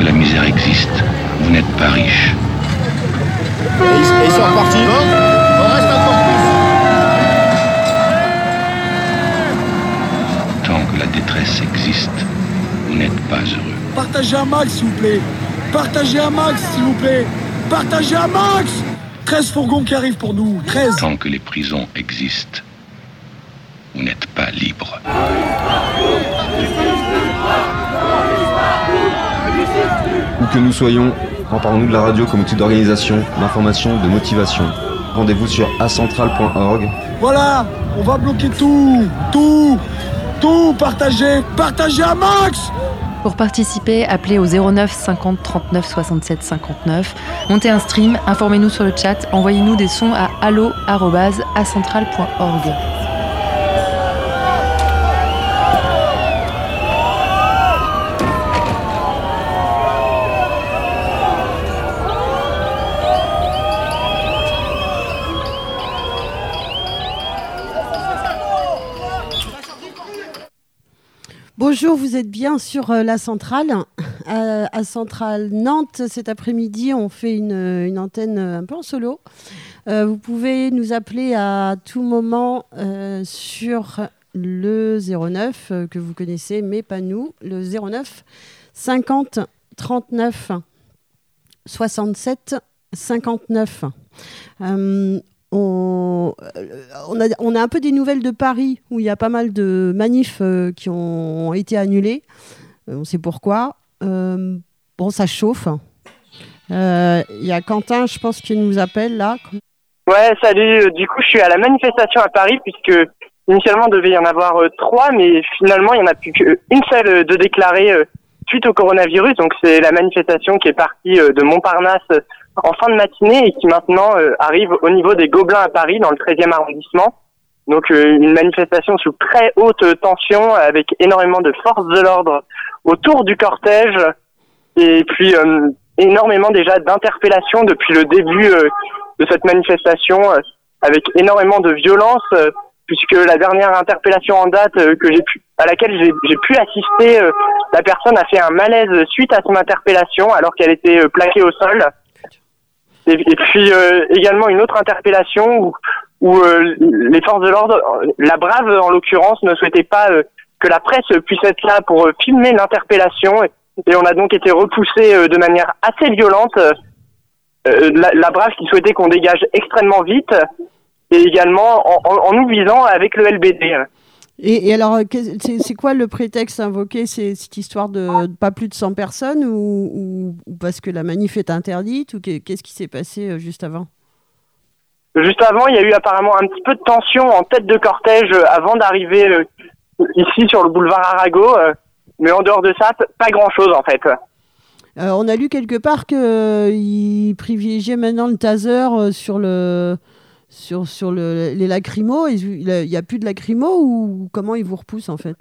que la misère existe, vous n'êtes pas riche. Et ils, sont repartis. On reste encore Tant que la détresse existe, vous n'êtes pas heureux. Partagez un max, s'il vous plaît. Partagez un max, s'il vous plaît. Partagez un max 13 fourgons qui arrivent pour nous. 13. Tant que les prisons existent, vous n'êtes pas libre. Où que nous soyons, emparons-nous de la radio comme outil d'organisation, d'information, de motivation. Rendez-vous sur acentral.org. Voilà, on va bloquer tout. Tout. Tout. Partagez. Partagez un max Pour participer, appelez au 09 50 39 67 59. Montez un stream, informez-nous sur le chat, envoyez-nous des sons à allo@acentral.org. Bonjour, vous êtes bien sur euh, la centrale. À, à Centrale Nantes, cet après-midi, on fait une, antenne euh, un peu en solo. Euh, vous pouvez nous appeler à tout moment euh, sur le 09 euh, que vous connaissez, mais pas nous, le 09 50 39 67 59. On, euh, on, a, on a un peu des nouvelles de Paris où il y a pas mal de manifs euh, qui ont été annulés. Euh, on sait pourquoi. Bon, ça chauffe. Il y a Quentin, je pense, qui nous appelle là. Ouais, salut. Du coup, je suis à la manifestation à Paris puisque initialement il devait y en avoir trois, mais finalement il n'y en a plus qu'une seule de déclarée suite au coronavirus. Donc c'est la manifestation qui est partie de Montparnasse en fin de matinée et qui maintenant euh, arrive au niveau des Gobelins à Paris dans le 13e arrondissement. Donc euh, une manifestation sous très haute tension avec énormément de forces de l'ordre autour du cortège et puis euh, énormément déjà d'interpellations depuis le début de cette manifestation avec énormément de violence puisque la dernière interpellation en date que j'ai pu à laquelle j'ai pu assister la personne a fait un malaise suite à son interpellation alors qu'elle était plaquée au sol et, puis euh, également une autre interpellation où, euh, les forces de l'ordre la brave en l'occurrence ne souhaitait pas euh, que la presse puisse être là pour filmer l'interpellation et, on a donc été repoussé de manière assez violente la, brave qui souhaitait qu'on dégage extrêmement vite et également en, en, en nous visant avec le LBD. Et, et alors, euh, c'est quoi le prétexte invoqué? C'est cette histoire de, de pas plus de 100 personnes ou, ou- ou parce que la manif est interdite ou qu'est- qu'est-ce qui s'est passé euh, juste avant? Juste avant, il y a eu apparemment un petit peu de tension en tête de cortège euh, avant d'arriver ici sur le boulevard Arago. mais en dehors de ça, pas grand-chose en fait. Euh, On a lu quelque part qu'ils privilégiaient maintenant le taser sur, le, sur, sur le, les lacrymos. Il n'y a plus de lacrymos ou comment ils vous repoussent en fait?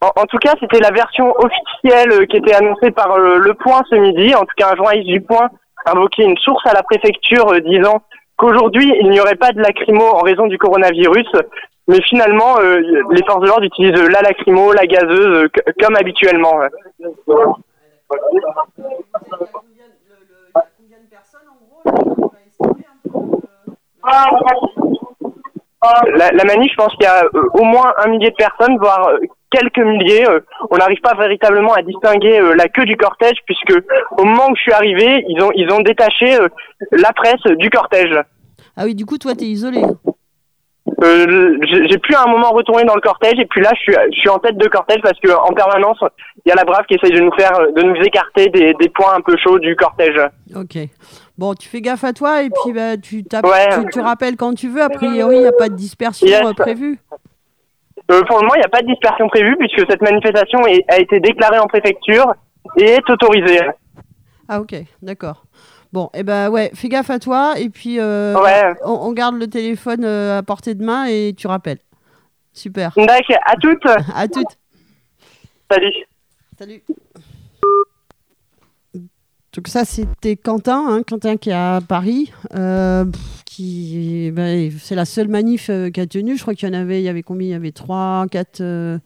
En, en tout cas, c'était la version officielle euh, qui était annoncée par euh, Le Point ce midi. En tout cas, un journaliste du Point invoquait une source à la préfecture euh, disant qu'aujourd'hui, il n'y aurait pas de lacrymo en raison du coronavirus. Mais finalement, euh, les forces de l'ordre utilisent la lacrymo, la gazeuse, euh, comme habituellement. ouais. La, la manif, je pense qu'il y a euh, au moins un millier de personnes, voire euh, quelques milliers. euh, on n'arrive pas véritablement à distinguer la queue du cortège, puisque au moment où je suis arrivé, ils ont ils ont détaché la presse du cortège. Ah oui, du coup, toi, tu es isolé. J'ai pu à un moment retourner dans le cortège, et puis là, je suis je suis en tête de cortège parce que en permanence, il y a la brave qui essaye de nous faire de nous écarter des, des points un peu chauds du cortège. Ok. Bon, tu fais gaffe à toi et puis bah, tu, tapes, Ouais. tu, tu rappelles quand tu veux. A priori, il n'y a pas de dispersion Yes. euh, prévue. Euh, pour le moment, il n'y a pas de dispersion prévue puisque cette manifestation est- a été déclarée en préfecture et est autorisée. Ah ok, d'accord. Bon, et ben ouais, fais gaffe à toi et puis euh, Ouais. on, on garde le téléphone à portée de main et tu rappelles. Super. D'accord, à toutes. À toutes. Salut. Salut. Donc ça, c'était Quentin, hein, Quentin qui est à Paris, euh, qui, ben, c'est la seule manif euh, qui a tenu. Je crois qu'il y en avait, il y avait combien? Il y avait trois, quatre. euh,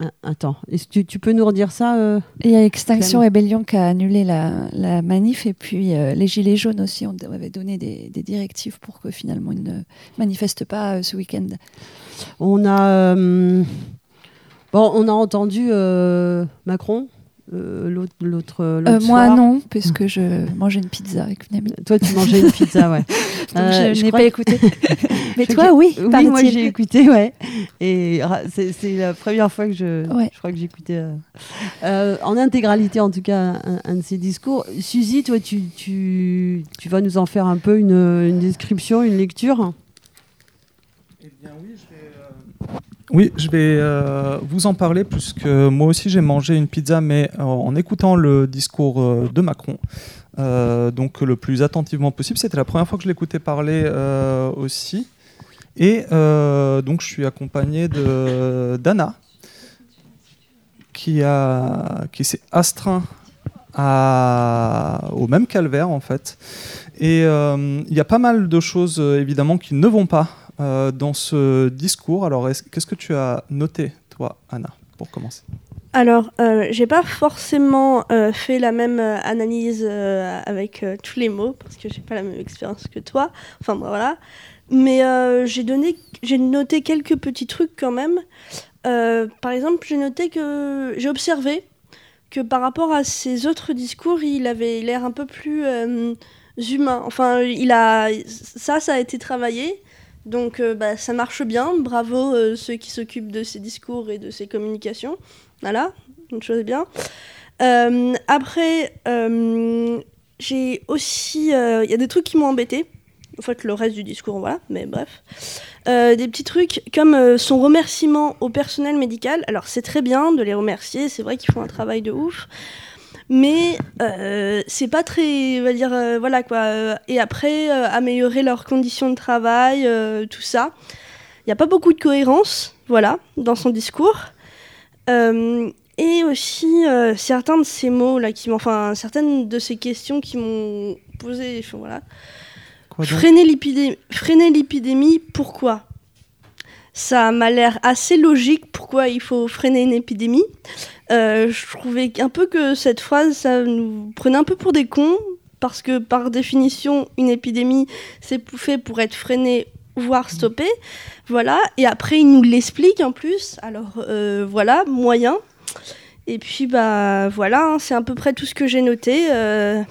Ah, attends, est-ce que tu, tu peux nous redire ça Il y a Extinction Clem. Rebellion qui a annulé la, la manif et puis euh, les Gilets jaunes aussi on avait donné des, des directives pour que finalement ils ne manifestent pas ce week-end. On a, bon, on a entendu euh, Macron, euh, l'autre, l'autre, Euh, moi soir. non, puisque je mangeais une pizza avec une amie. Toi, tu mangeais une pizza, ouais. Donc Euh, je n'ai crois pas que- écouté. Mais Je toi, oui, que- Oui, moi j'ai écouté, ouais. Et c'est, c'est la première fois que je, Ouais. je crois que j'écoutais euh, euh, en intégralité, en tout cas, un, un de ces discours. Suzy, toi, tu, tu, tu vas nous en faire un peu une, une description, une lecture? Oui, je vais euh, vous en parler puisque moi aussi j'ai mangé une pizza, mais euh, en écoutant le discours euh, de Macron, donc le plus attentivement possible. C'était la première fois que je l'écoutais parler aussi. Et donc je suis accompagné de d'Anna, qui, a, qui s'est astreint au même calvaire en fait. Et il y a pas mal de choses évidemment qui ne vont pas dans ce discours. Alors est-ce- qu'est-ce que tu as noté toi, Anna, pour commencer? Alors, euh, j'ai pas forcément euh, fait la même euh, analyse euh, avec euh, tous les mots parce que j'ai pas la même expérience que toi. Enfin voilà. Mais euh, j'ai j'ai noté quelques petits trucs quand même. Euh, par exemple, j'ai noté que j'ai observé que par rapport à ses autres discours, il avait l'air un peu plus euh, humain. Enfin, il a ça, ça a été travaillé. Donc euh, bah, ça marche bien, bravo euh, ceux qui s'occupent de ses discours et de ses communications. Voilà, une chose bien. Euh, après, j'ai aussi... Il y a des trucs qui m'ont embêté. En fait, le reste du discours, voilà, mais bref. Des petits trucs comme son remerciement au personnel médical. Alors, c'est très bien de les remercier, c'est vrai qu'ils font un travail de ouf. Mais euh, c'est pas très, on va dire, euh, voilà quoi. Et après, euh, améliorer leurs conditions de travail, euh, tout ça. Il n'y a pas beaucoup de cohérence, voilà, dans son discours. Et aussi certains de ces mots là qui enfin certaines de ces questions qui m'ont posé, voilà. Freiner l'épidémie, pourquoi? Ça m'a l'air assez logique. Pourquoi il faut freiner une épidémie Euh, Je trouvais un peu que cette phrase, ça nous prenait un peu pour des cons, parce que par définition, une épidémie, c'est fait pour être freiné voire stoppé. Voilà. Et après, il nous l'explique en plus. Alors euh, voilà, moyen. Et puis bah voilà, hein, c'est à peu près tout ce que j'ai noté euh,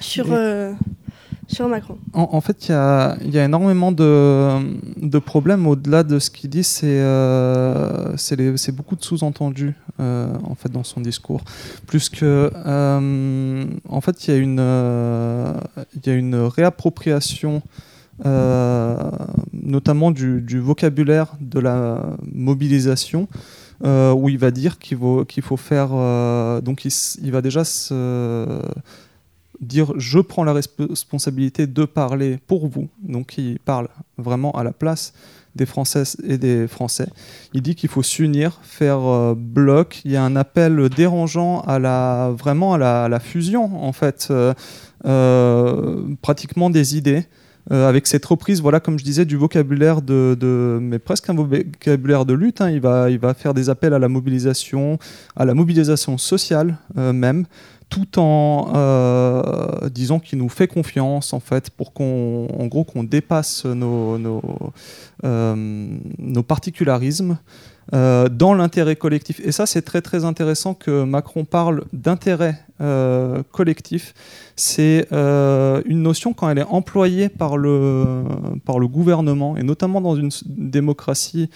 sur, En, fait, il y a, énormément de, problèmes au-delà de ce qu'il dit. C'est euh, beaucoup de sous-entendus euh, en fait dans son discours. Plus que, euh, en fait, il y a une, réappropriation. notamment du, vocabulaire de la mobilisation, où il va dire qu'il faut, faire. donc, il, il va déjà se dire je prends la resp- responsabilité de parler pour vous. Donc il parle vraiment à la place des Françaises et des Français. Il dit qu'il faut s'unir, faire euh, bloc. Il y a un appel dérangeant à la vraiment à la, fusion en fait, euh, euh, pratiquement des idées. avec cette reprise, voilà, comme je disais, du vocabulaire de, mais presque un vocabulaire de lutte. hein. Il va, il va faire des appels à la mobilisation, à la mobilisation sociale même, tout en euh, disant qu'il nous fait confiance en fait pour qu'on dépasse nos, euh, nos particularismes euh, dans l'intérêt collectif. Et ça c'est très très intéressant que Macron parle d'intérêt euh, collectif. C'est euh, une notion quand elle est employée par le, par le gouvernement et notamment dans une démocratie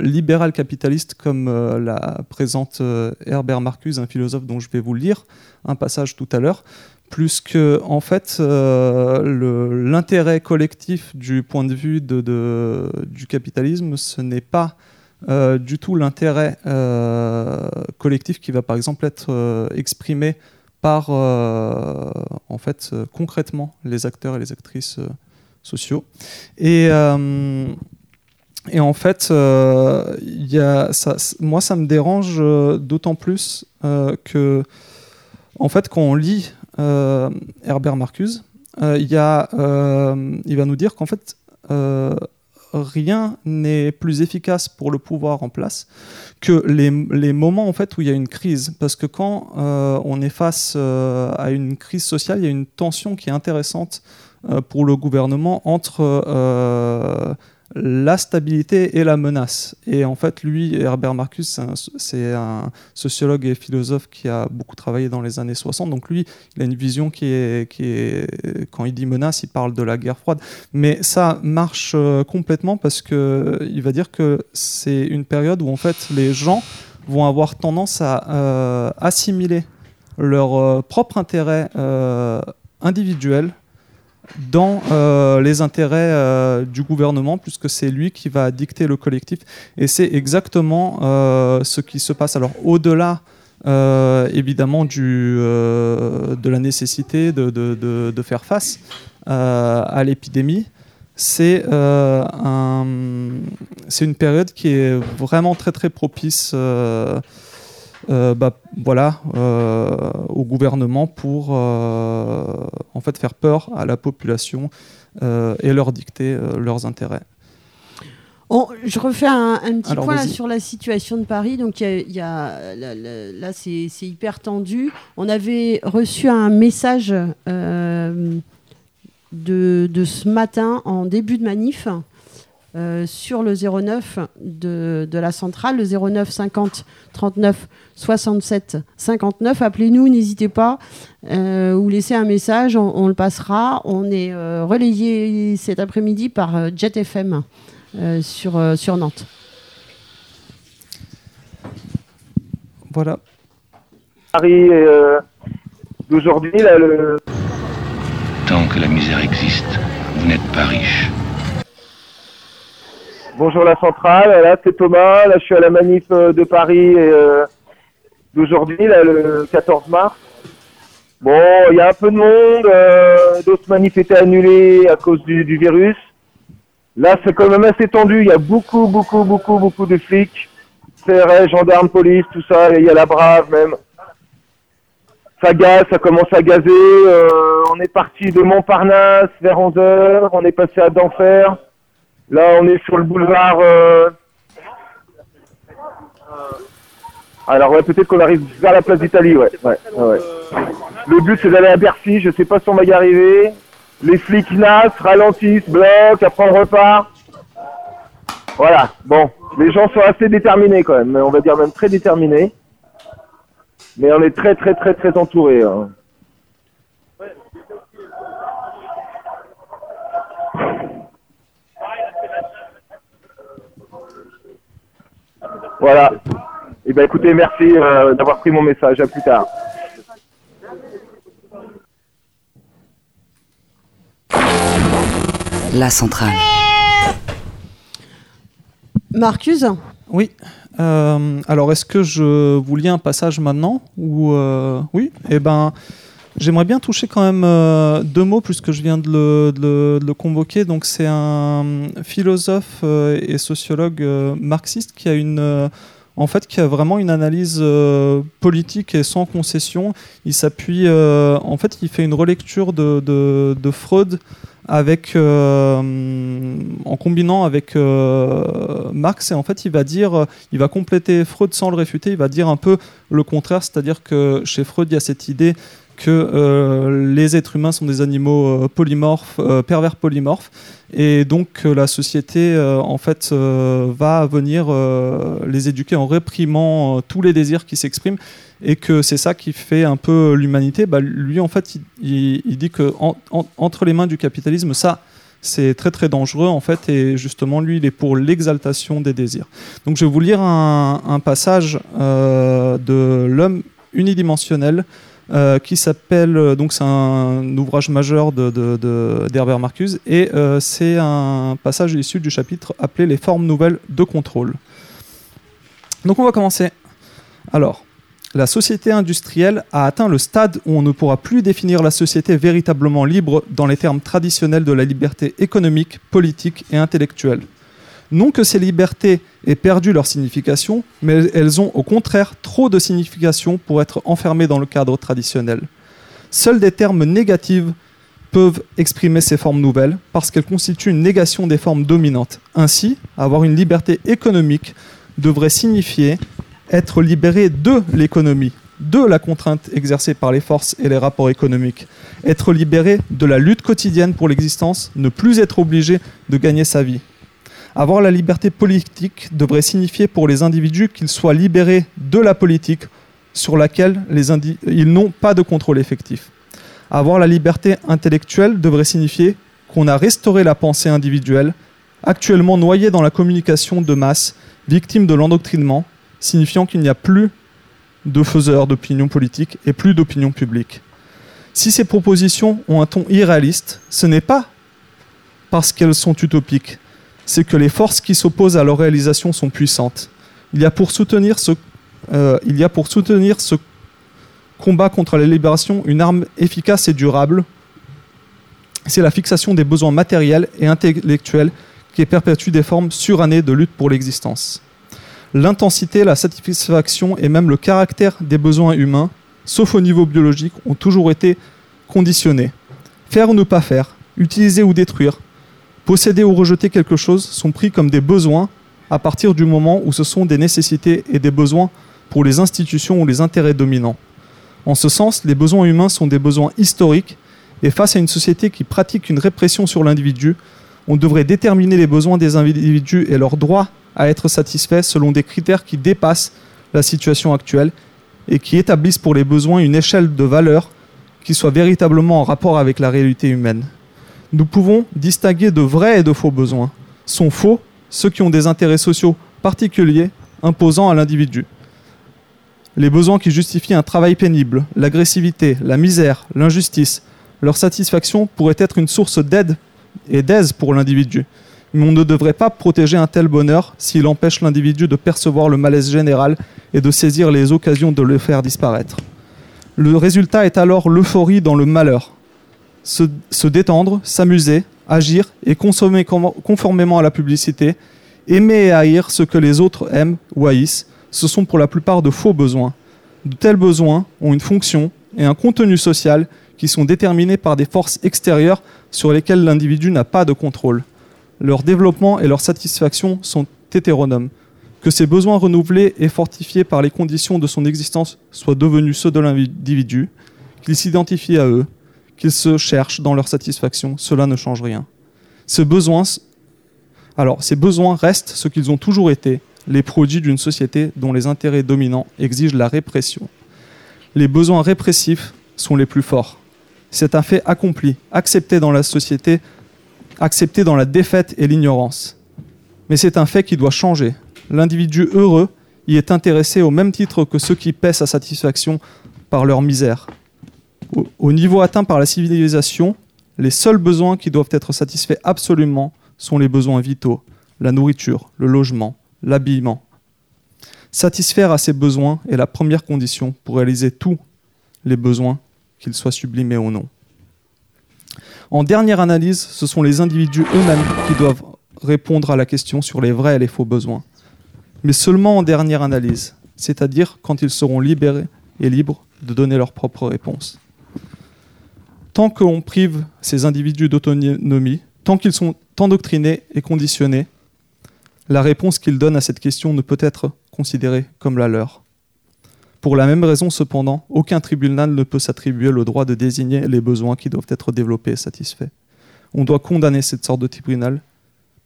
libérale capitaliste comme la présente Herbert Marcuse, un philosophe dont je vais vous lire un passage tout à l'heure, plus que en fait l'intérêt collectif du point de vue de- du capitalisme, ce n'est pas euh, du tout l'intérêt euh, collectif qui va par exemple être euh, exprimé par en fait concrètement les acteurs et les actrices sociaux. Et en fait, moi, ça me dérange d'autant plus que, en fait, quand on lit Herbert Marcuse, il va nous dire qu'en fait, rien n'est plus efficace pour le pouvoir en place que les, moments en fait où il y a une crise. Parce que quand euh, on est face euh, à une crise sociale, il y a une tension qui est intéressante euh, pour le gouvernement entre la stabilité et la menace. Et en fait, lui, Herbert Marcus, c'est un, sociologue et philosophe qui a beaucoup travaillé dans les années 60. Donc lui, il a une vision qui est, quand il dit menace, il parle de la guerre froide. Mais ça marche euh, complètement parce que il va dire que c'est une période où en fait les gens vont avoir tendance à euh, assimiler leur euh, propre intérêt individuel dans euh, les intérêts euh, du gouvernement, puisque c'est lui qui va dicter le collectif. Et c'est exactement euh, ce qui se passe. Alors, au-delà, évidemment, de la nécessité de, faire face à l'épidémie, c'est un, une période qui est vraiment très, très propice. Euh, bah, voilà, euh, au gouvernement pour euh, en fait faire peur à la population et leur dicter leurs intérêts. je refais un, petit point sur la situation de Paris. Donc, y y a, là, c'est hyper tendu. On avait reçu un message de, de, ce matin en début de manif euh, sur le 09 de, de, la centrale, le 09 50 39 67 59. Appelez-nous, n'hésitez pas, euh, ou laissez un message, on, le passera. On est euh, relayé cet après-midi par Jet FM sur, sur Nantes. Voilà. Paris d'aujourd'hui, le... Tant que la misère existe, vous n'êtes pas riche. Bonjour la centrale, là c'est Thomas, là je suis à la manif euh, de Paris euh, d'aujourd'hui, là le 14 mars. Bon, il y a un peu de monde, euh, d'autres manifs étaient annulés à cause du, virus. Là c'est quand même assez tendu, il y a beaucoup, beaucoup, beaucoup, beaucoup de flics, CRS, gendarmes, police, tout ça, il y a la brave même. Ça gaze, ça commence à gazer, on est parti de Montparnasse vers 11h, on est passé à d'enfer. Là, on est sur le boulevard. Euh, alors, ouais, peut-être qu'on arrive vers la place d'Italie, ouais. ouais, ouais. Le but, c'est d'aller à Bercy. Je sais pas si on va y arriver. Les flics nassent, ralentissent, bloquent, après on repart. Voilà, bon. Les gens sont assez déterminés quand même. On va dire même très déterminés. Mais on est très, très, très, très entourés. Hein. Voilà. Et eh ben écoutez, merci euh, d'avoir pris mon message. À plus tard. La centrale. Marcus Oui. Euh, alors, est-ce que je vous lis un passage maintenant ou euh, Oui? Eh ben, J'aimerais bien toucher quand même euh, deux mots puisque je viens de le, convoquer. Donc c'est un philosophe euh, et sociologue euh, marxiste qui a une en fait qui a vraiment une analyse politique et sans concession. Il s'appuie en fait il fait une relecture de, de, Freud avec en combinant avec Marx et en fait il va dire il va compléter Freud sans le réfuter. Il va dire un peu le contraire, c'est-à-dire que chez Freud il y a cette idée que euh, les êtres humains sont des animaux euh, polymorphes, euh, pervers polymorphes, et donc la société en fait va venir les éduquer en réprimant tous les désirs qui s'expriment, et que c'est ça qui fait un peu l'humanité. Bah, lui en fait, il, dit que entre les mains du capitalisme, ça c'est très très dangereux en fait et justement lui il est pour l'exaltation des désirs. Donc je vais vous lire un, un passage de l'homme unidimensionnel euh, qui s'appelle euh, donc c'est un ouvrage majeur d'Herbert Marcuse et euh, c'est un passage issu du chapitre appelé les formes nouvelles de contrôle. Donc on va commencer. Alors, la société industrielle a atteint le stade où on ne pourra plus définir la société véritablement libre dans les termes traditionnels de la liberté économique, politique et intellectuelle. Non que ces libertés aient perdu leur signification, mais elles ont au contraire trop de signification pour être enfermées dans le cadre traditionnel. Seuls des termes négatifs peuvent exprimer ces formes nouvelles parce qu'elles constituent une négation des formes dominantes. Ainsi, avoir une liberté économique devrait signifier être libéré de l'économie, de la contrainte exercée par les forces et les rapports économiques, être libéré de la lutte quotidienne pour l'existence, ne plus être obligé de gagner sa vie. Avoir la liberté politique devrait signifier pour les individus qu'ils soient libérés de la politique sur laquelle ils n'ont pas de contrôle effectif. Avoir la liberté intellectuelle devrait signifier qu'on a restauré la pensée individuelle, actuellement noyée dans la communication de masse, victime de l'endoctrinement, signifiant qu'il n'y a plus de faiseurs d'opinion politique et plus d'opinion publique. Si ces propositions ont un ton irréaliste, ce n'est pas parce qu'elles sont utopiques, c'est que les forces qui s'opposent à leur réalisation sont puissantes. Il y a pour soutenir ce, euh, il y a pour soutenir ce combat contre la libération une arme efficace et durable. C'est la fixation des besoins matériels et intellectuels qui perpétue des formes surannées de lutte pour l'existence. L'intensité, la satisfaction et même le caractère des besoins humains, sauf au niveau biologique, ont toujours été conditionnés. Faire ou ne pas faire, utiliser ou détruire, posséder ou rejeter quelque chose sont pris comme des besoins à partir du moment où ce sont des nécessités et des besoins pour les institutions ou les intérêts dominants. En ce sens, les besoins humains sont des besoins historiques et face à une société qui pratique une répression sur l'individu, on devrait déterminer les besoins des individus et leur droit à être satisfaits selon des critères qui dépassent la situation actuelle et qui établissent pour les besoins une échelle de valeur qui soit véritablement en rapport avec la réalité humaine. Nous pouvons distinguer de vrais et de faux besoins. Sont faux ceux qui ont des intérêts sociaux particuliers imposant à l'individu. Les besoins qui justifient un travail pénible, l'agressivité, la misère, l'injustice, leur satisfaction pourrait être une source d'aide et d'aise pour l'individu. Mais on ne devrait pas protéger un tel bonheur s'il empêche l'individu de percevoir le malaise général et de saisir les occasions de le faire disparaître. Le résultat est alors l'euphorie dans le malheur. Se, détendre, s'amuser, agir et consommer conformément à la publicité, aimer et haïr ce que les autres aiment ou haïssent, ce sont pour la plupart de faux besoins. De tels besoins ont une fonction et un contenu social qui sont déterminés par des forces extérieures sur lesquelles l'individu n'a pas de contrôle. Leur développement et leur satisfaction sont hétéronomes. Que ces besoins renouvelés et fortifiés par les conditions de son existence soient devenus ceux de l'individu, qu'il s'identifie à eux, qu'il se cherche dans leur satisfaction, cela ne change rien. Ces besoins, alors, ces besoins restent ce qu'ils ont toujours été, les produits d'une société dont les intérêts dominants exigent la répression. Les besoins répressifs sont les plus forts. C'est un fait accompli, accepté dans la société, accepté dans la défaite et l'ignorance. Mais c'est un fait qui doit changer. L'individu heureux y est intéressé au même titre que ceux qui paient sa satisfaction par leur misère. Au niveau atteint par la civilisation, les seuls besoins qui doivent être satisfaits absolument sont les besoins vitaux, la nourriture, le logement, l'habillement. Satisfaire à ces besoins est la première condition pour réaliser tous les besoins, qu'ils soient sublimés ou non. En dernière analyse, ce sont les individus eux-mêmes qui doivent répondre à la question sur les vrais et les faux besoins. Mais seulement en dernière analyse, c'est-à-dire quand ils seront libérés et libres de donner leurs propres réponses. Tant qu'on prive ces individus d'autonomie, tant qu'ils sont endoctrinés et conditionnés, la réponse qu'ils donnent à cette question ne peut être considérée comme la leur. Pour la même raison, cependant, aucun tribunal ne peut s'attribuer le droit de désigner les besoins qui doivent être développés et satisfaits. On doit condamner cette sorte de tribunal,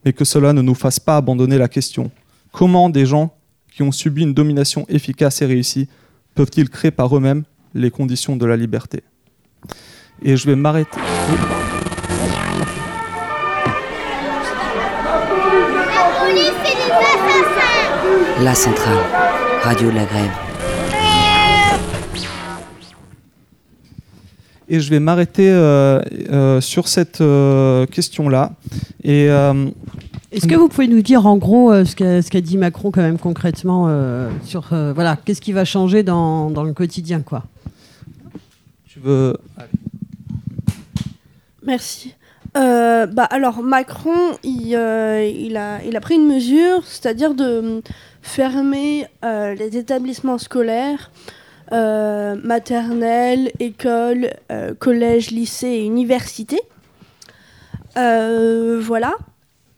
mais que cela ne nous fasse pas abandonner la question. Comment des gens qui ont subi une domination efficace et réussie peuvent-ils créer par eux-mêmes les conditions de la liberté? Et je vais m'arrêter. La centrale, radio de la grève. Et je vais m'arrêter euh, euh, sur cette euh, question-là. Et est-ce que vous pouvez nous dire en gros ce qu'a ce qu'a dit Macron quand même concrètement sur voilà qu'est-ce qui va changer dans, dans le quotidien quoi? Tu veux Merci. Euh, bah alors Macron, il, euh, il, a, il a pris une mesure, c'est-à-dire de fermer euh, les établissements scolaires euh, maternelle, école, euh, collège, lycée et université. Euh, voilà.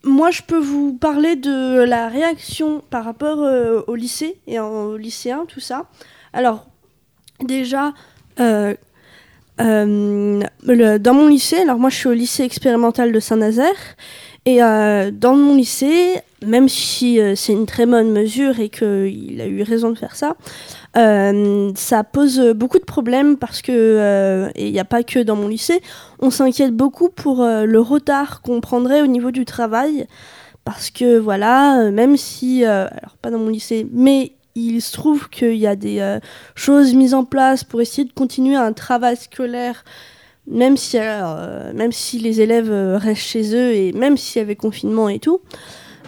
Moi, je peux vous parler de la réaction par rapport au lycée et aux lycéens, tout ça. Alors, déjà, le- dans mon lycée, alors moi je suis au lycée expérimental de Saint-Nazaire, et euh, dans mon lycée, même si euh, c'est une très bonne mesure et qu'il a eu raison de faire ça, euh, ça pose beaucoup de problèmes parce que, euh, et il n'y a pas que dans mon lycée, on s'inquiète beaucoup pour euh, le retard qu'on prendrait au niveau du travail. Parce que voilà, euh, même si, euh, alors pas dans mon lycée, mais il se trouve qu'il y a des euh, choses mises en place pour essayer de continuer un travail scolaire, même si, euh, même si les élèves euh, restent chez eux et même s'il y avait confinement et tout.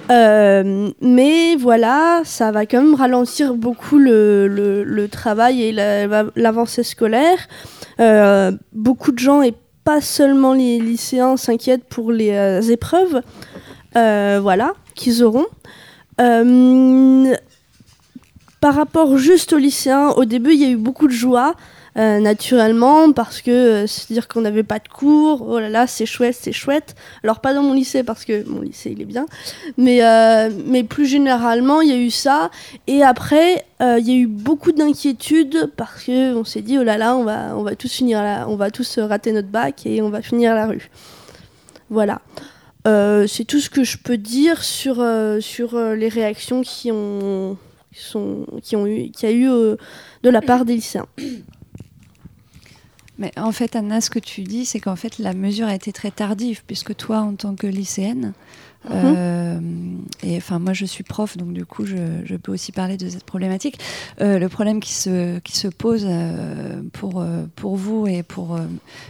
Mais voilà, ça va quand même ralentir beaucoup le, travail et la- l'avancée scolaire. Beaucoup de gens, et pas seulement les lycéens, s'inquiètent pour les épreuves voilà, qu'ils auront. Par rapport juste aux lycéens, au début, il y a eu beaucoup de joie, euh, naturellement, parce que euh, c'est-à-dire qu'on n'avait pas de cours, oh là là, c'est chouette, c'est chouette. Alors, pas dans mon lycée, parce que mon lycée, il est bien, mais, euh, plus généralement, il y a eu ça. Et après, il y a eu beaucoup d'inquiétudes, parce qu'on s'est dit, oh là là, on va, on va tous on va tous rater notre bac et on va finir la rue. Voilà. C'est tout ce que je peux dire sur, les réactions qui ont, qui sont, qui ont eu, qu'il y a eu euh, de la part des lycéens. Mais en fait, Anna, ce que tu dis, c'est qu'en fait, la mesure a été très tardive, puisque toi, en tant que lycéenne, Mhm. euh, et enfin, moi, je suis prof, donc du coup, je, je peux aussi parler de cette problématique. Euh, le problème qui se, qui se pose euh, pour, pour vous et pour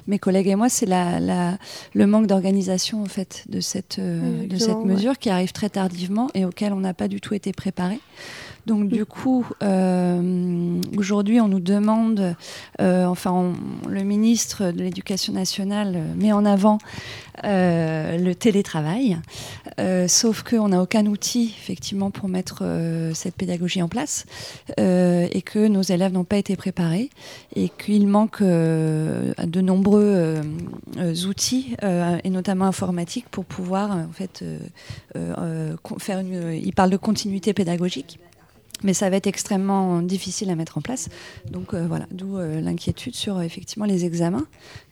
mes collègues et moi, c'est la, la- le manque d'organisation, en fait, de cette, de cette ouais. mesure qui arrive très tardivement et auquel on n'a pas du tout été préparé. Donc du coup, euh, aujourd'hui, on nous demande, euh, enfin, le ministre de l'Éducation nationale met en avant euh, le télétravail, sauf qu'on n'a aucun outil, effectivement, pour mettre cette pédagogie en place, et que nos élèves n'ont pas été préparés, et qu'il manque de nombreux outils, et notamment informatiques, pour pouvoir, en fait, faire une... Il parle de continuité pédagogique. Mais ça va être extrêmement difficile à mettre en place. Donc euh, voilà, d'où euh, l'inquiétude sur euh, effectivement les examens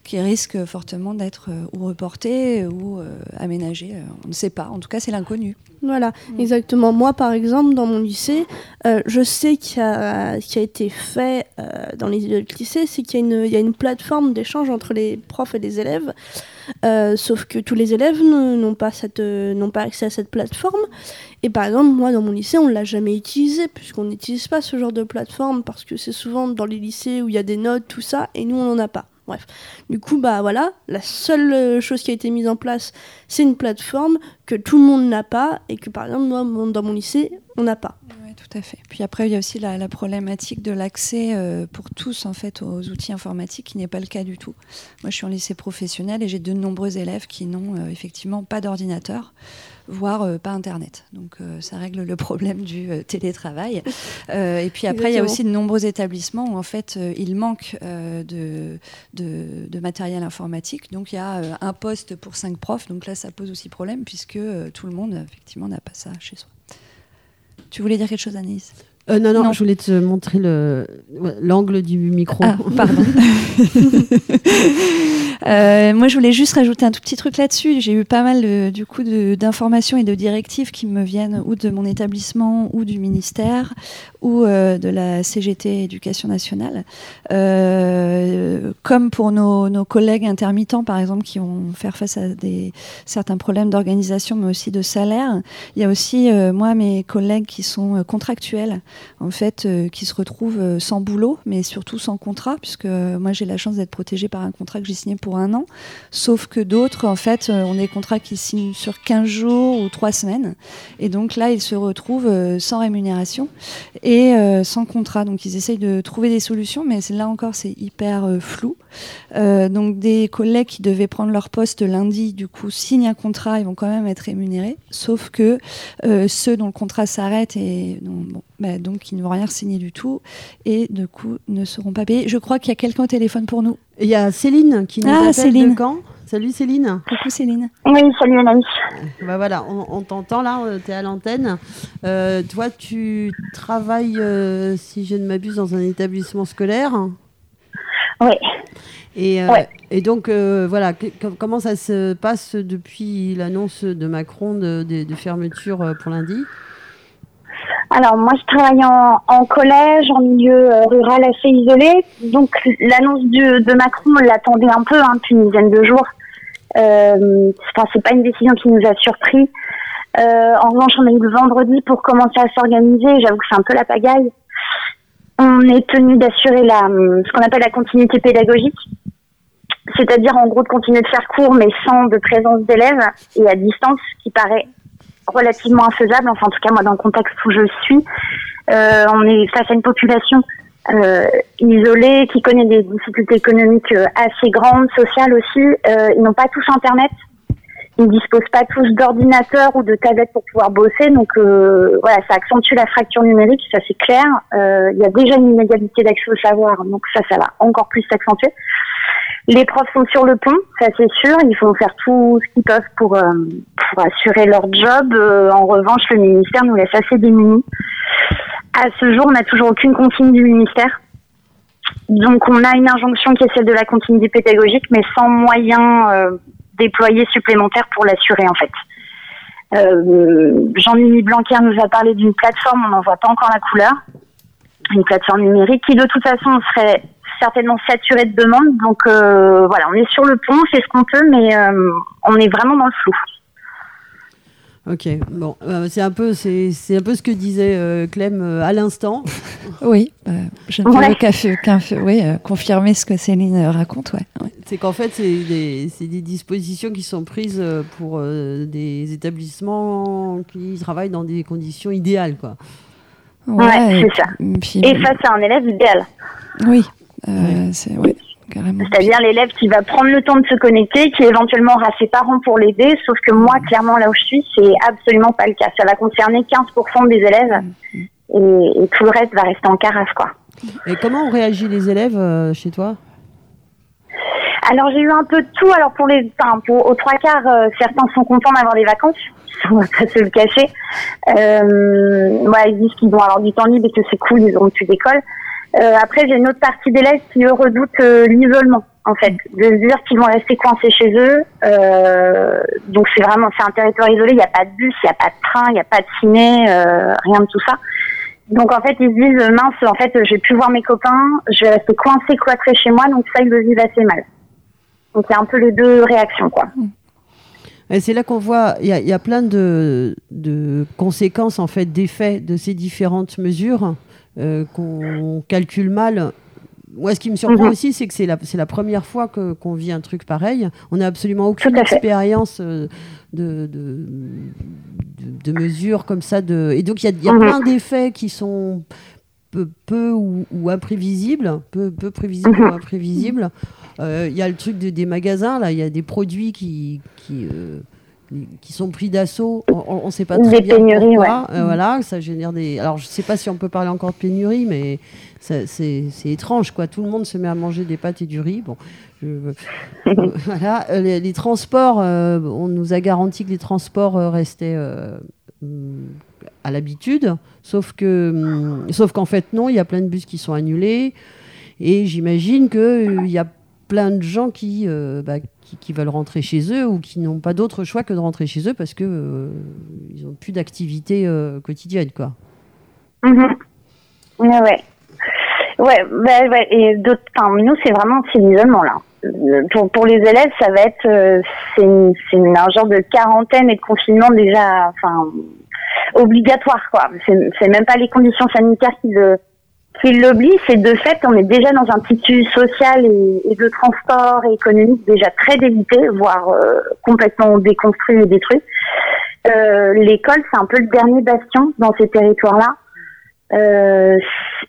qui risquent fortement d'être ou reportés ou aménagés. on ne sait pas. En tout cas, c'est l'inconnu. Voilà, exactement. Moi, par exemple, dans mon lycée, je sais qu'il y a, qui a été fait dans les lycées, c'est qu'il y a une plateforme d'échange entre les profs et les élèves. Euh, sauf que tous les élèves euh, n'ont pas accès à cette plateforme. Et par exemple, moi, dans mon lycée, on ne l'a jamais utilisé, puisqu'on n'utilise pas ce genre de plateforme, parce que c'est souvent dans les lycées où il y a des notes, tout ça, et nous, on n'en a pas. Bref. Du coup, bah voilà, la seule euh, chose qui a été mise en place, c'est une plateforme que tout le monde n'a pas, et que par exemple, moi, dans mon lycée, on n'a pas. Oui, tout à fait. Puis après, il y a aussi la, la problématique de l'accès euh, pour tous en fait aux outils informatiques, qui n'est pas le cas du tout. Moi, je suis en lycée professionnel et j'ai de nombreux élèves qui n'ont euh, effectivement pas d'ordinateur, voire euh, pas Internet. Donc, euh, ça règle le problème du euh, télétravail. Et puis après, il y a aussi de nombreux établissements où en fait, il manque de, de, de matériel informatique. Donc, il y a un poste pour cinq profs. Donc là, ça pose aussi problème puisque tout le monde, effectivement, n'a pas ça chez soi. Tu voulais dire quelque chose, Anis Euh, non, non, Non. je voulais te montrer l'angle du micro. Ah, pardon. Euh, moi, je voulais juste rajouter un tout petit truc là-dessus. J'ai eu pas mal de- du coup d'informations et de directives qui me viennent ou de mon établissement ou du ministère ou euh, de la CGT Éducation nationale. Euh, comme pour nos, nos collègues intermittents, par exemple, qui vont faire face à des, certains problèmes d'organisation, mais aussi de salaire. Il y a aussi, moi, mes collègues qui sont contractuels, en fait, qui se retrouvent sans boulot, mais surtout sans contrat, puisque moi, j'ai la chance d'être protégée par un contrat que j'ai signé pour un an. Sauf que d'autres, en fait, euh, ont des contrats qui signent sur 15 jours ou 3 semaines. Et donc là, ils se retrouvent euh, sans rémunération et euh, sans contrat. Donc ils essayent de trouver des solutions, mais là encore, c'est hyper flou. Donc des collègues qui devaient prendre leur poste lundi, du coup, signent un contrat, ils vont quand même être rémunérés, sauf que ceux dont le contrat s'arrête et bon, bah, donc ils ne vont rien signer du tout et du coup ne seront pas payés. Je crois qu'il y a quelqu'un au téléphone pour nous. Il y a Céline qui nous Ah, appelle Céline. de Caen. Salut Céline. Coucou Céline. Oui, salut Anaïs. Bah voilà, on, on t'entend là, tu es à l'antenne. Euh, toi, tu travailles, euh, si je ne m'abuse, dans un établissement scolaire. Oui. Et, euh, Ouais. et donc, euh, voilà, que- comment ça se passe depuis l'annonce de Macron de, de- de fermeture euh, pour lundi? Alors moi je travaille en, en collège, en milieu euh, rural assez isolé. Donc l'annonce de Macron, on l'attendait un peu hein, depuis une dizaine de jours. Euh, Enfin c'est pas une décision qui nous a surpris. Euh, en revanche on a eu le vendredi pour commencer à s'organiser. J'avoue que c'est un peu la pagaille. On est tenu d'assurer la ce qu'on appelle la continuité pédagogique. C'est-à-dire en gros de continuer de faire cours mais sans de présence d'élèves et à distance, ce qui paraît relativement infaisable. Enfin, en tout cas, moi, dans le contexte où je suis, euh, on est face à une population euh, isolée qui connaît des difficultés économiques euh, assez grandes, sociales aussi. Ils n'ont pas tous Internet. Ils ne disposent pas tous d'ordinateurs ou de tablettes pour pouvoir bosser. Donc, voilà, ça accentue la fracture numérique, ça c'est clair. Il y a déjà une inégalité d'accès au savoir, donc ça, ça va encore plus s'accentuer. Les profs sont sur le pont, ça c'est sûr. Ils vont faire tout ce qu'ils peuvent pour, euh, pour assurer leur job. Euh, en revanche, le ministère nous laisse assez démunis. À ce jour, on n'a toujours aucune consigne du ministère. Donc, on a une injonction qui est celle de la continuité pédagogique, mais sans moyens euh, déployés supplémentaires pour l'assurer, en fait. Euh, Jean-Denis Blanquer nous a parlé d'une plateforme, on n'en voit pas encore la couleur. Une plateforme numérique qui, de toute façon, serait certainement saturée de demandes. Donc, euh, voilà, on est sur le pont, on fait ce qu'on peut, mais euh, on est vraiment dans le flou. Ok, bon, euh, c'est un peu, c'est, c'est un peu ce que disait euh, Clem euh, à l'instant. Oui, euh, je ne Ouais. qu'un f- oui, euh, confirmer ce que Céline raconte. Ouais. ouais. C'est qu'en fait, c'est des, c'est des dispositions qui sont prises pour euh, des établissements qui travaillent dans des conditions idéales, quoi. Ouais, et- c'est ça. puis- Et face à un élève idéal. Oui, euh, c'est ouais, carrément. C'est-à-dire l'élève qui va prendre le temps de se connecter, qui éventuellement aura ses parents pour l'aider, sauf que moi, clairement, là où je suis, c'est absolument pas le cas. Ça va concerner 15% des élèves et, et tout le reste va rester en carafe, quoi. Et comment ont réagi les élèves euh, chez toi? Alors j'ai eu un peu de tout. Alors pour les, enfin pour aux trois quarts, euh, certains sont contents d'avoir des vacances. On va pas se le cacher. Euh, voilà, ils disent qu'ils vont avoir du temps libre et que c'est cool, ils auront plus d'école. Euh, après j'ai une autre partie d'élèves qui eux redoutent euh, l'isolement. En fait, de se dire qu'ils vont rester coincés chez eux. Euh, donc c'est vraiment, c'est un territoire isolé. Il n'y a pas de bus, il n'y a pas de train, il n'y a pas de ciné, rien de tout ça. Donc en fait, ils se disent mince, en fait, je vais plus voir mes copains, je vais rester coincé, cloîtré chez moi, donc ça, ils le vivent assez mal. Donc a un peu les deux réactions, quoi. Et c'est là qu'on voit, il y, a- il y a plein de, de conséquences, en fait, d'effets de ces différentes mesures euh, qu'on calcule mal. Moi, ce qui me surprend Mhm. aussi, c'est que c'est la, la première fois qu'on vit un truc pareil. On n'a absolument aucune expérience euh, de, de, de- de mesures comme ça. De... Et donc, il y a, y a Mhm. plein d'effets qui sont peu, peu ou, ou imprévisibles, peu, peu prévisibles Mhm. ou imprévisibles. Euh, Il y a le truc de- des magasins, là, il y a des produits qui, qui, euh, qui sont pris d'assaut. On ne sait pas très Des bien pénuries, pourquoi. ouais. Euh, voilà, ça génère des. Alors, je ne sais pas si on peut parler encore de pénurie, mais c'est étrange, quoi. Tout le monde se met à manger des pâtes et du riz. Bon, je- voilà. Euh, Les, les transports, euh, on nous a garanti que les transports euh, restaient euh, hum, à l'habitude, sauf que, hum, sauf qu'en fait non, il y a plein de bus qui sont annulés, et j'imagine que euh, il y a plein de gens qui, euh, bah, qui, veulent rentrer chez eux ou qui n'ont pas d'autre choix que de rentrer chez eux parce que euh, ils ont plus d'activité euh, quotidienne, quoi. Mhm. Ouais, ouais. Ouais, bah. Et d'autres, nous, c'est vraiment, l'isolement, là. Euh, Pour, pour les élèves, ça va être, euh, c'est c'est un genre de quarantaine et de confinement déjà, obligatoire, quoi. C'est c'est même pas les conditions sanitaires qui le, qui l'obligent, c'est de fait, on est déjà dans un tissu social et, et de transport et économique déjà très débité, voire euh, complètement déconstruit et détruit. Euh, L'école, c'est un peu le dernier bastion dans ces territoires-là. Euh,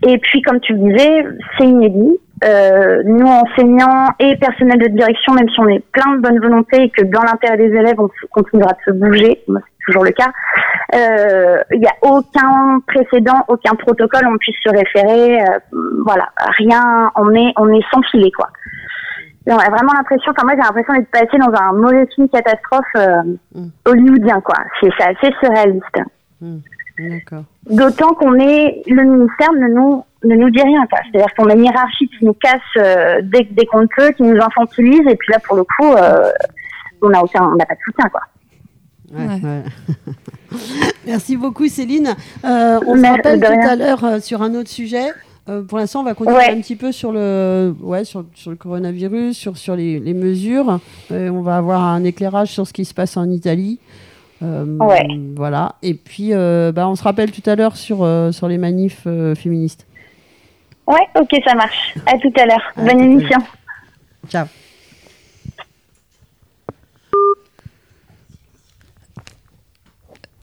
et puis, comme tu le disais, c'est inédit. Euh, nous enseignants et personnel de direction, même si on est plein de bonne volonté et que dans l'intérêt des élèves, on continuera de se bouger, c'est toujours le cas, euh, il n'y a aucun précédent, aucun protocole, on puisse se référer, euh, voilà, rien, on est, on est sans filet quoi. Et on a vraiment l'impression, enfin moi j'ai l'impression d'être passé dans un mauvais film catastrophe euh, Mm. hollywoodien quoi. C'est assez surréaliste. Mm. D'autant qu'on est, le ministère ne nous, ne nous dit rien. C'est-à-dire qu'on a une hiérarchie qui nous casse euh, dès, dès qu'on le peut, qui nous infantilise, et puis là, pour le coup, euh, on n'a aucun, on n'a pas de soutien, quoi. Ouais, ouais. Merci beaucoup Céline. Euh, on se rappelle tout rien. à l'heure euh, sur un autre sujet. Euh, pour l'instant, on va continuer Ouais. un petit peu sur le, ouais, sur, sur le coronavirus, sur, sur les, les mesures. Euh, on va avoir un éclairage sur ce qui se passe en Italie. Euh, Ouais. Voilà. Et puis, euh, bah, on se rappelle tout à l'heure sur, euh, sur les manifs euh, féministes. Ouais, ok, ça marche. À tout à l'heure. Bonne à émission. Ciao.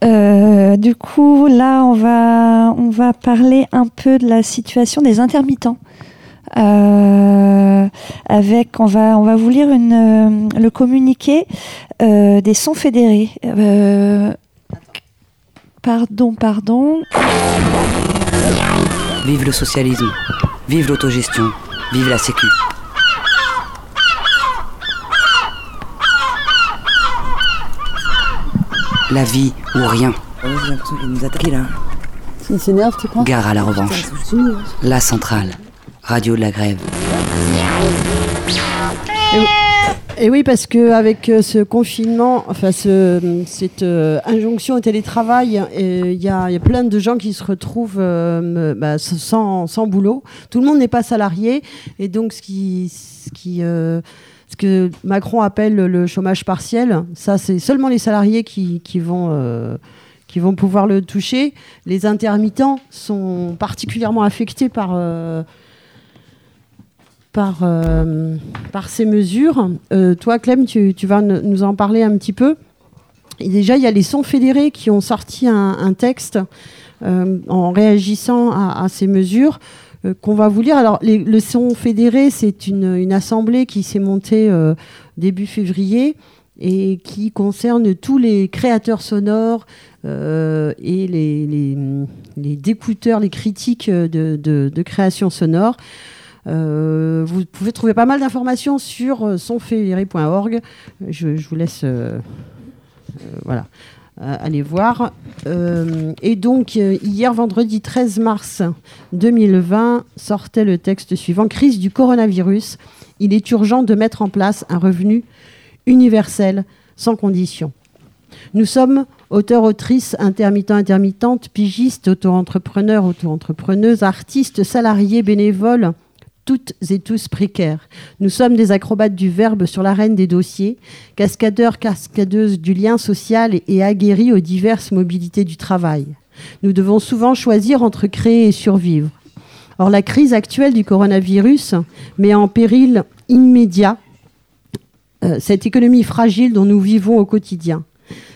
Euh, du coup, là, on va, on va parler un peu de la situation des intermittents. Euh, avec, on va, on va vous lire une, euh, le communiqué euh, des sons fédérés. Euh, pardon, pardon. Vive le socialisme, vive l'autogestion, vive la sécu. La vie ou rien. J'ai l'impression qu'il nous attaque là. Il s'énerve, tu crois? Gare à la revanche. La centrale. Radio de la grève. Et oui, parce que avec euh, ce confinement, enfin ce, cette euh, injonction au télétravail, euh, il y, a, plein de gens qui se retrouvent bah, sans, boulot. Tout le monde n'est pas salarié, et donc ce que Macron appelle le chômage partiel, ça c'est seulement les salariés qui, vont. pouvoir le toucher. Les intermittents sont particulièrement affectés par, par, euh, par ces mesures. Euh, toi, Clem, tu, vas nous en parler un petit peu. Déjà, il y a les sons fédérés qui ont sorti un, texte euh, en réagissant à, ces mesures qu'on va vous lire. Alors, les- le son fédéré, c'est une, assemblée qui s'est montée début février et qui concerne tous les créateurs sonores et les, les, découteurs, les critiques de création sonore. Euh, vous pouvez trouver pas mal d'informations sur euh, sonfédéré.org. Je, je vous laisse euh, voilà, aller voir. Et donc, hier, vendredi 13 mars 2020, sortait le texte suivant Crise du coronavirus. Il est urgent de mettre en place un revenu universel sans condition. Nous sommes auteurs, autrices, intermittents, intermittentes, pigistes, auto-entrepreneurs, auto-entrepreneuses, artistes, salariés, bénévoles, toutes et tous précaires. Nous sommes des acrobates du verbe sur l'arène des dossiers, cascadeurs, cascadeuses du lien social et, aguerris aux diverses mobilités du travail. Nous devons souvent choisir entre créer et survivre. Or, la crise actuelle du coronavirus met en péril immédiat euh, cette économie fragile dont nous vivons au quotidien.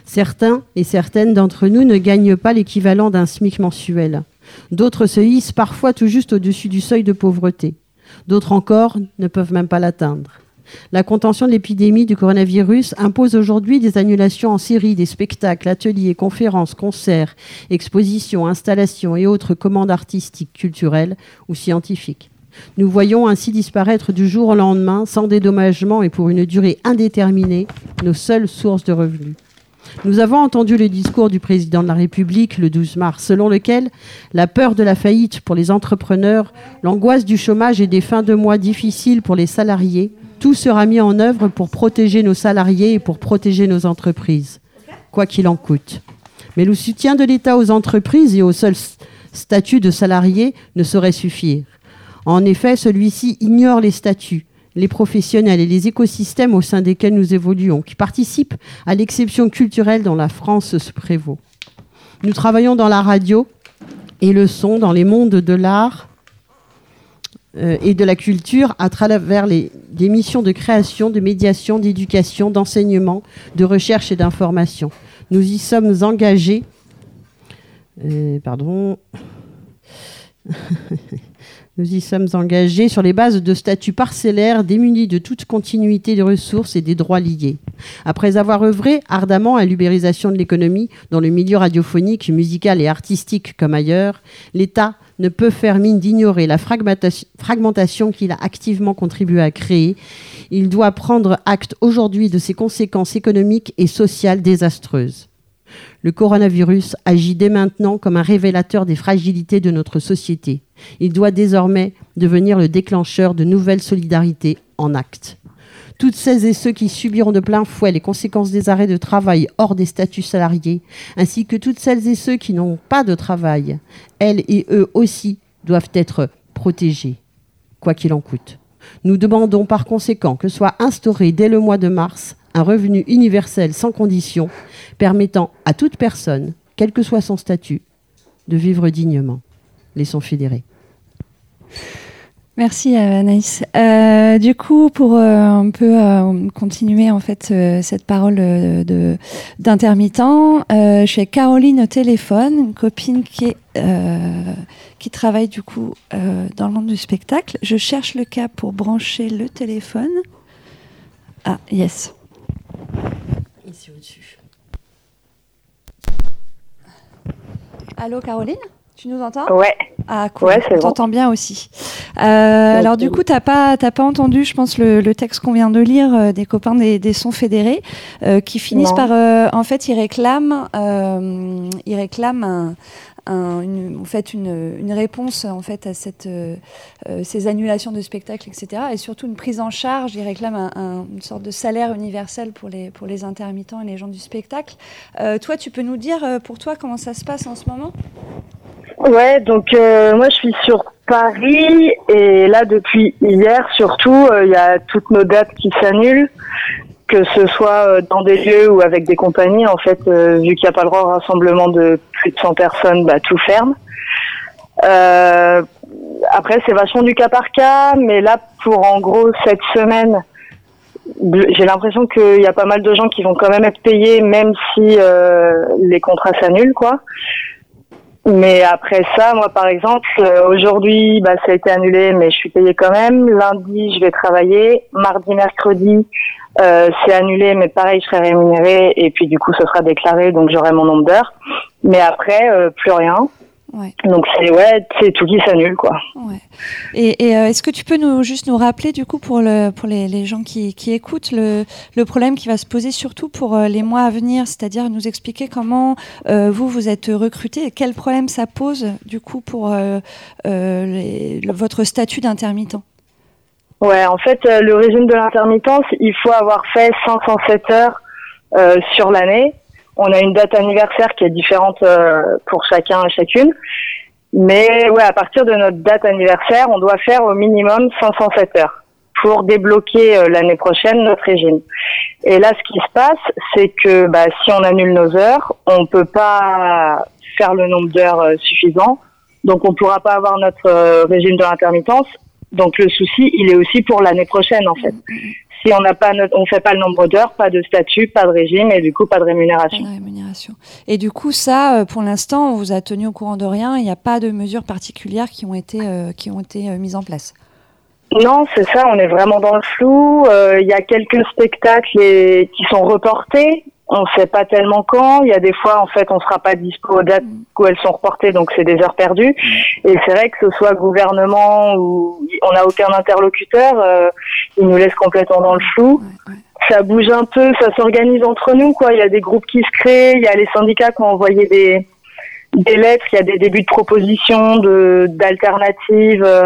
Certains et certaines d'entre nous ne gagnent pas l'équivalent d'un SMIC mensuel. D'autres se hissent parfois tout juste au-dessus du seuil de pauvreté. D'autres encore ne peuvent même pas l'atteindre. La contention de l'épidémie du coronavirus impose aujourd'hui des annulations en série des spectacles, ateliers, conférences, concerts, expositions, installations et autres commandes artistiques, culturelles ou scientifiques. Nous voyons ainsi disparaître du jour au lendemain, sans dédommagement et pour une durée indéterminée, nos seules sources de revenus. Nous avons entendu le discours du président de la République le 12 mars, selon lequel la peur de la faillite pour les entrepreneurs, l'angoisse du chômage et des fins de mois difficiles pour les salariés, tout sera mis en œuvre pour protéger nos salariés et pour protéger nos entreprises, quoi qu'il en coûte. Mais le soutien de l'État aux entreprises et au seul statut de salarié ne saurait suffire. En effet, celui-ci ignore les statuts, les professionnels et les écosystèmes au sein desquels nous évoluons, qui participent à l'exception culturelle dont la France se prévaut. Nous travaillons dans la radio et le son, dans les mondes de l'art euh, et de la culture, à travers des missions de création, de médiation, d'éducation, d'enseignement, de recherche et d'information. Nous y sommes engagés. Euh, pardon. Nous y sommes engagés sur les bases de statuts parcellaires démunis de toute continuité de ressources et des droits liés. Après avoir œuvré ardemment à l'ubérisation de l'économie dans le milieu radiophonique, musical et artistique comme ailleurs, l'État ne peut faire mine d'ignorer la fragmentation qu'il a activement contribué à créer. Il doit prendre acte aujourd'hui de ses conséquences économiques et sociales désastreuses. Le coronavirus agit dès maintenant comme un révélateur des fragilités de notre société. Il doit désormais devenir le déclencheur de nouvelles solidarités en actes. Toutes celles et ceux qui subiront de plein fouet les conséquences des arrêts de travail hors des statuts salariés, ainsi que toutes celles et ceux qui n'ont pas de travail, elles et eux aussi doivent être protégés, quoi qu'il en coûte. Nous demandons par conséquent que soit instauré dès le mois de mars un revenu universel sans condition, permettant à toute personne, quel que soit son statut, de vivre dignement. Laissons fédérer. Merci Anaïs. Euh, du coup, pour euh, un peu euh, continuer en fait cette parole d'intermittent, je Caroline au téléphone, une copine qui travaille du coup dans le monde du spectacle. Je cherche le cas pour brancher le téléphone. Ah yes. Ici au-dessus. Allô Caroline? Tu nous entends? Ouais. Ah cool. Ouais, On t'entend bien aussi. Euh, alors du coup, t'as pas t'as pas entendu, je pense, le, texte qu'on vient de lire euh, des copains des, sons fédérés euh, qui finissent par, en fait, ils réclament, ils réclament un, une, fait une, réponse en fait à cette, ces annulations de spectacles, etc. Et surtout une prise en charge. Ils réclament un, une sorte de salaire universel pour les, pour les intermittents et les gens du spectacle. toi, tu peux nous dire pour toi comment ça se passe en ce moment? Ouais, donc euh, moi je suis sur Paris et là depuis hier surtout, il euh, y a toutes nos dates qui s'annulent, que ce soit euh, dans des lieux ou avec des compagnies. En fait, vu qu'il n'y a pas le droit au rassemblement de plus de 100 personnes, bah, tout ferme. après, c'est vachement du cas par cas, mais là pour en gros cette semaine, j'ai l'impression qu'il y a pas mal de gens qui vont quand même être payés, même si les contrats s'annulent, quoi. Mais après ça, moi par exemple, euh, aujourd'hui, bah, ça a été annulé, mais je suis payée quand même. Lundi, je vais travailler. Mardi, mercredi, euh, c'est annulé, mais pareil, je serai rémunérée et puis du coup, ce sera déclaré, donc j'aurai mon nombre d'heures. Mais après, euh, plus rien. Donc c'est ouais, c'est tout qui s'annule quoi. Et, et euh, est-ce que tu peux nous juste nous rappeler du coup pour le pour les, les gens qui, qui écoutent le, le problème qui va se poser surtout pour euh, les mois à venir, c'est-à-dire nous expliquer comment euh, vous vous êtes recruté et quel problème ça pose du coup pour les, votre statut d'intermittent? Ouais, en fait le régime de l'intermittence, il faut avoir fait 507 heures sur l'année on a une date anniversaire qui est différente euh, pour chacun et chacune. Mais ouais, à partir de notre date anniversaire, on doit faire au minimum 507 heures pour débloquer euh, l'année prochaine notre régime. Et là, ce qui se passe, c'est que bah, si on annule nos heures, on peut pas faire le nombre d'heures euh, suffisant. Donc, on pourra pas avoir notre régime de l'intermittence. Donc, le souci, il est aussi pour l'année prochaine, en fait si on n'a pas on fait pas le nombre d'heures, pas de statut, pas de régime et du coup pas de rémunération. rémunération. Et du coup ça, euh, pour l'instant, on vous a tenu au courant de rien. Il n'y a pas de mesures particulières qui ont été euh, qui ont été euh, mises en place. Non, c'est ça. On est vraiment dans le flou. Il y a quelques spectacles qui sont reportés on sait pas tellement quand. Il y a des fois, en fait, on sera pas dispo aux dates où elles sont reportées, donc c'est des heures perdues. Mm. Et c'est vrai que ce soit gouvernement ou on n'a aucun interlocuteur, euh, ils nous laissent complètement dans le flou. Ça bouge un peu, ça s'organise entre nous, quoi. Il y a des groupes qui se créent, il y a les syndicats qui ont envoyé des des lettres, il y a des débuts de propositions, de d'alternatives. Euh,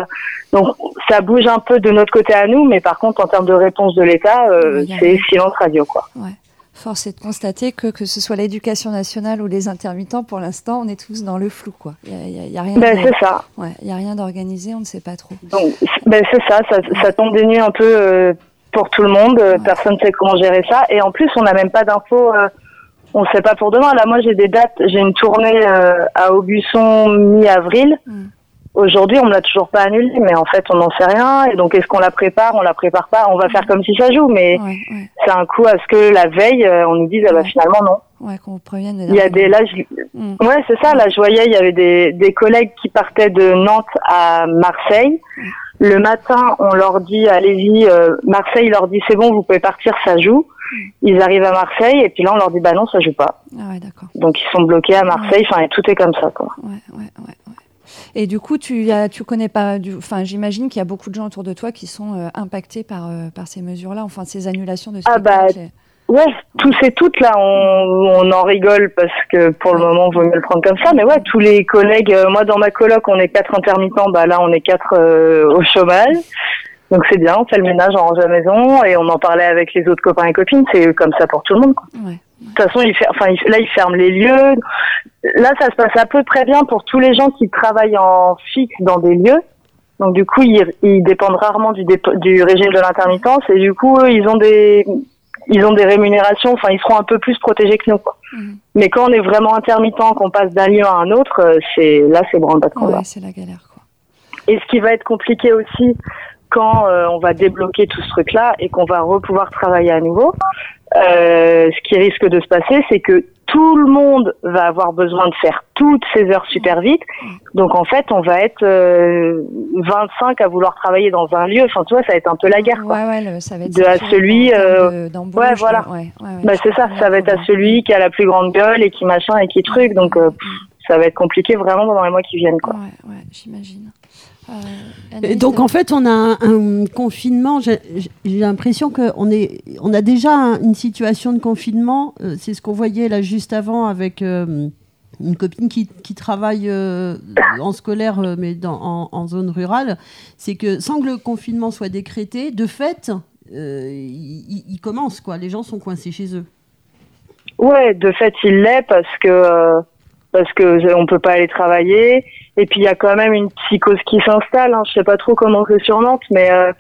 donc ça bouge un peu de notre côté à nous, mais par contre en termes de réponse de l'État, euh, c'est silence radio, quoi. Ouais. Force est de constater que que ce soit l'éducation nationale ou les intermittents, pour l'instant, on est tous dans le flou, quoi. Il y a, rien. Ben, c'est ça. Ouais, il y a rien d'organisé, on ne sait pas trop. Donc, ben, c'est ça, ça, tombe des nuits un peu euh, pour tout le monde. Personne ne sait comment gérer ça, et en plus, on n'a même pas d'infos. Euh, on ne sait pas pour demain. Là, moi, j'ai des dates. J'ai une tournée euh, à Aubusson mi-avril. Mm. Aujourd'hui, on ne l'a toujours pas annulé, mais en fait, on n'en sait rien. Et donc, est-ce qu'on la prépare? On la prépare pas On va faire comme si ça joue, mais c'est un coup à ce que la veille, euh, on nous dise, ah bah, finalement, non. Ouais, qu'on vous prévienne. Il y a des là, je- Mm. ouais, c'est ça. Là, je voyais, il y avait des, des collègues qui partaient de Nantes à Marseille. Le matin, on leur dit, allez-y, euh, Marseille leur dit, c'est bon, vous pouvez partir, ça joue. Ils arrivent à Marseille et puis là, on leur dit, bah non, ça joue pas. Ah ouais, d'accord. Donc ils sont bloqués à Marseille. Enfin, tout est comme ça, quoi. Ouais, ouais, ouais, ouais. Et du coup, tu as, tu connais pas, enfin, j'imagine qu'il y a beaucoup de gens autour de toi qui sont euh, impactés par, euh, par ces mesures-là, enfin, ces annulations de Ah bah, spectacles. Ouais, tous et toutes là, on, on en rigole parce que pour le moment, vaut mieux le prendre comme ça. Mais ouais, tous les collègues, euh, moi dans ma coloc, on est quatre intermittents, bah là on est quatre euh, au chômage. Donc c'est bien, on fait le ménage, on range la maison et on en parlait avec les autres copains et copines. C'est comme ça pour tout le monde. Quoi. Ouais. De toute façon, il fait, enfin, il- là, ils ferment les lieux. Là, ça se passe à peu près bien pour tous les gens qui travaillent en fixe dans des lieux. Donc, du coup, ils, ils dépendent rarement du, régime de l'intermittence et du coup, eux, ils ont des, ils ont des rémunérations. Enfin, ils seront un peu plus protégés que nous. Quoi. Mais quand on est vraiment intermittent, qu'on passe d'un lieu à un autre, euh, c'est là, c'est branle-bas de. Ouais, c'est la galère. Quoi. Et ce qui va être compliqué aussi quand euh, on va débloquer tout ce truc-là et qu'on va pouvoir travailler à nouveau, euh, ce qui risque de se passer, c'est que tout le monde va avoir besoin de faire toutes ces heures super vite. Donc en fait, on va être euh, 25 à vouloir travailler dans un lieu. Enfin, tu vois, ça va être un peu la guerre. Quoi. Ouais, ouais, le- ça va être de à celui, euh, de- ouais, voilà. ouais, ouais, bah c'est ça, ça va être à celui qui a la plus grande gueule et qui machin et qui truc. Donc euh, ça va être compliqué vraiment dans les mois qui viennent. Quoi. Ouais, ouais, j'imagine. Euh, Et donc en fait, on a un, un confinement. J'ai l'impression qu'on est, on a déjà un- une situation de confinement. Euh, C'est ce qu'on voyait là juste avant avec euh, une copine qui, qui travaille euh, en scolaire, mais dans, en, en zone rurale. C'est que sans que le confinement soit décrété, de fait, euh, il, il- il commence quoi. Les gens sont coincés chez eux. Ouais, de fait, il l'est parce que euh, parce que on peut pas aller travailler. Et puis il y a quand même une psychose qui s'installe. Hein. Je sais pas trop comment c'est sur Nantes, mais euh,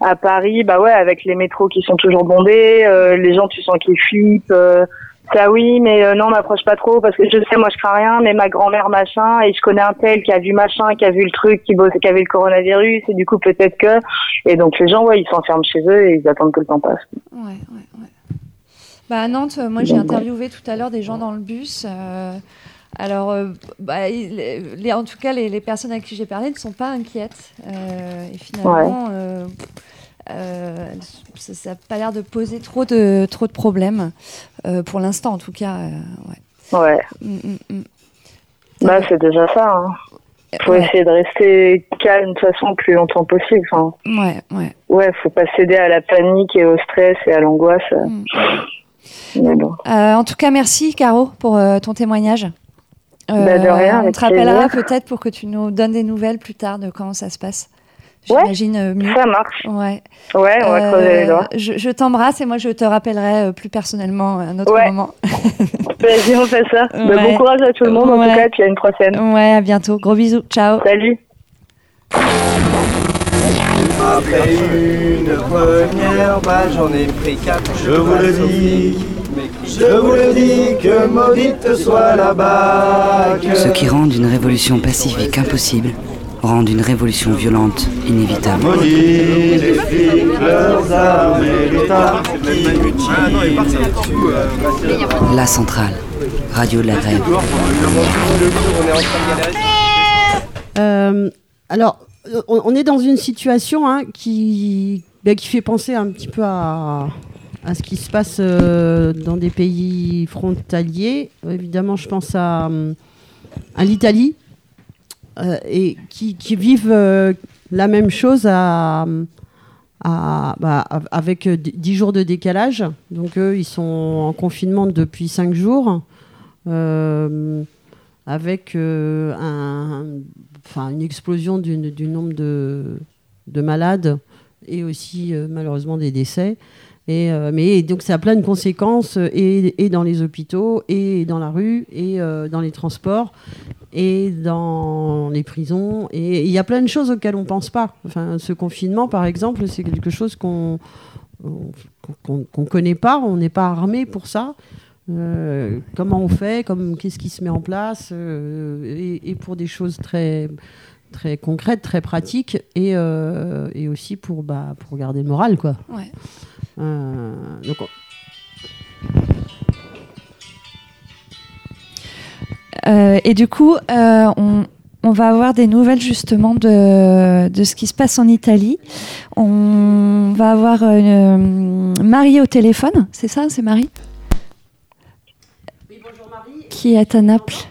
à Paris, bah ouais, avec les métros qui sont toujours bondés, euh, les gens tu sens qu'ils flippent. euh, ça oui, mais non, m'approche pas trop parce que je sais, moi je crains rien, mais ma grand-mère machin et je connais un tel qui a vu machin, qui a vu le truc, qui bosse, qui a vu le coronavirus et du coup peut-être que et donc les gens ouais, ils s'enferment chez eux et ils attendent que le temps passe. Ouais, ouais, ouais. Bah, à Nantes, moi j'ai interviewé tout à l'heure des gens dans le bus. Alors, euh, bah, les- en tout cas, les, les personnes à qui j'ai parlé ne sont pas inquiètes. euh, et finalement, euh, euh, ça n'a pas l'air de poser trop de, trop de problèmes, pour l'instant en tout cas. ouais. Ouais. Mm, mm, mm. Bah, c'est déjà ça. Hein. Faut Ouais. essayer de rester calme de toute façon le plus longtemps possible. Enfin, Ouais, ouais. ouais, faut pas céder à la panique et au stress et à l'angoisse. Bon. En tout cas, merci Caro pour ton témoignage. Bah, de rien, on te rappellera peut-être pour que tu nous donnes des nouvelles plus tard de comment ça se passe. J'imagine euh, mieux. Ça marche. Ouais. Ouais, on va creuser les doigts. Je, je t'embrasse et moi je te rappellerai euh, plus personnellement à un autre Ouais. moment. Vas-y, on fait ça. Bah, Ouais. bon courage à tout le monde en tout cas, et puis à une prochaine. Ouais, à bientôt. Gros bisous. Ciao. Salut. Après une première balle, j'en ai pris quatre. Je vous le dis, je vous le dis, que maudite soit la bague. Ceux qui rendent une révolution pacifique impossible rendent une révolution violente inévitable. Maudit les flics, leurs armes et l'État. La centrale, radio de la grève. Euh, alors, on on est dans une situation hein, qui, ben, qui fait penser un petit peu à, à ce qui se passe euh, dans des pays frontaliers. Euh, évidemment, je pense à, à l'Italie, euh, et qui, vivent euh, la même chose bah, av- avec euh, d- 10 jours de décalage. Donc, eux, ils sont en confinement depuis 5 jours. Euh, avec euh, une explosion du, nombre de, de malades et aussi euh, malheureusement des décès. Et, euh, mais donc ça a plein de conséquences euh, et, dans les hôpitaux et dans la rue et euh, dans les transports et dans les prisons et il y a plein de choses auxquelles on pense pas. Enfin, ce confinement par exemple, c'est quelque chose qu'on qu'on qu'on connaît pas, on n'est pas armé pour ça. Comment on fait, qu'est-ce qui se met en place, et pour des choses très très concrètes, très pratiques, et, euh, et aussi pour bah, pour garder le moral, quoi. Ouais. Euh, donc on- Euh, et du coup, euh, on, on va avoir des nouvelles justement de, de ce qui se passe en Italie. On va avoir euh, Marie au téléphone, c'est ça, c'est Marie Qui est à Naples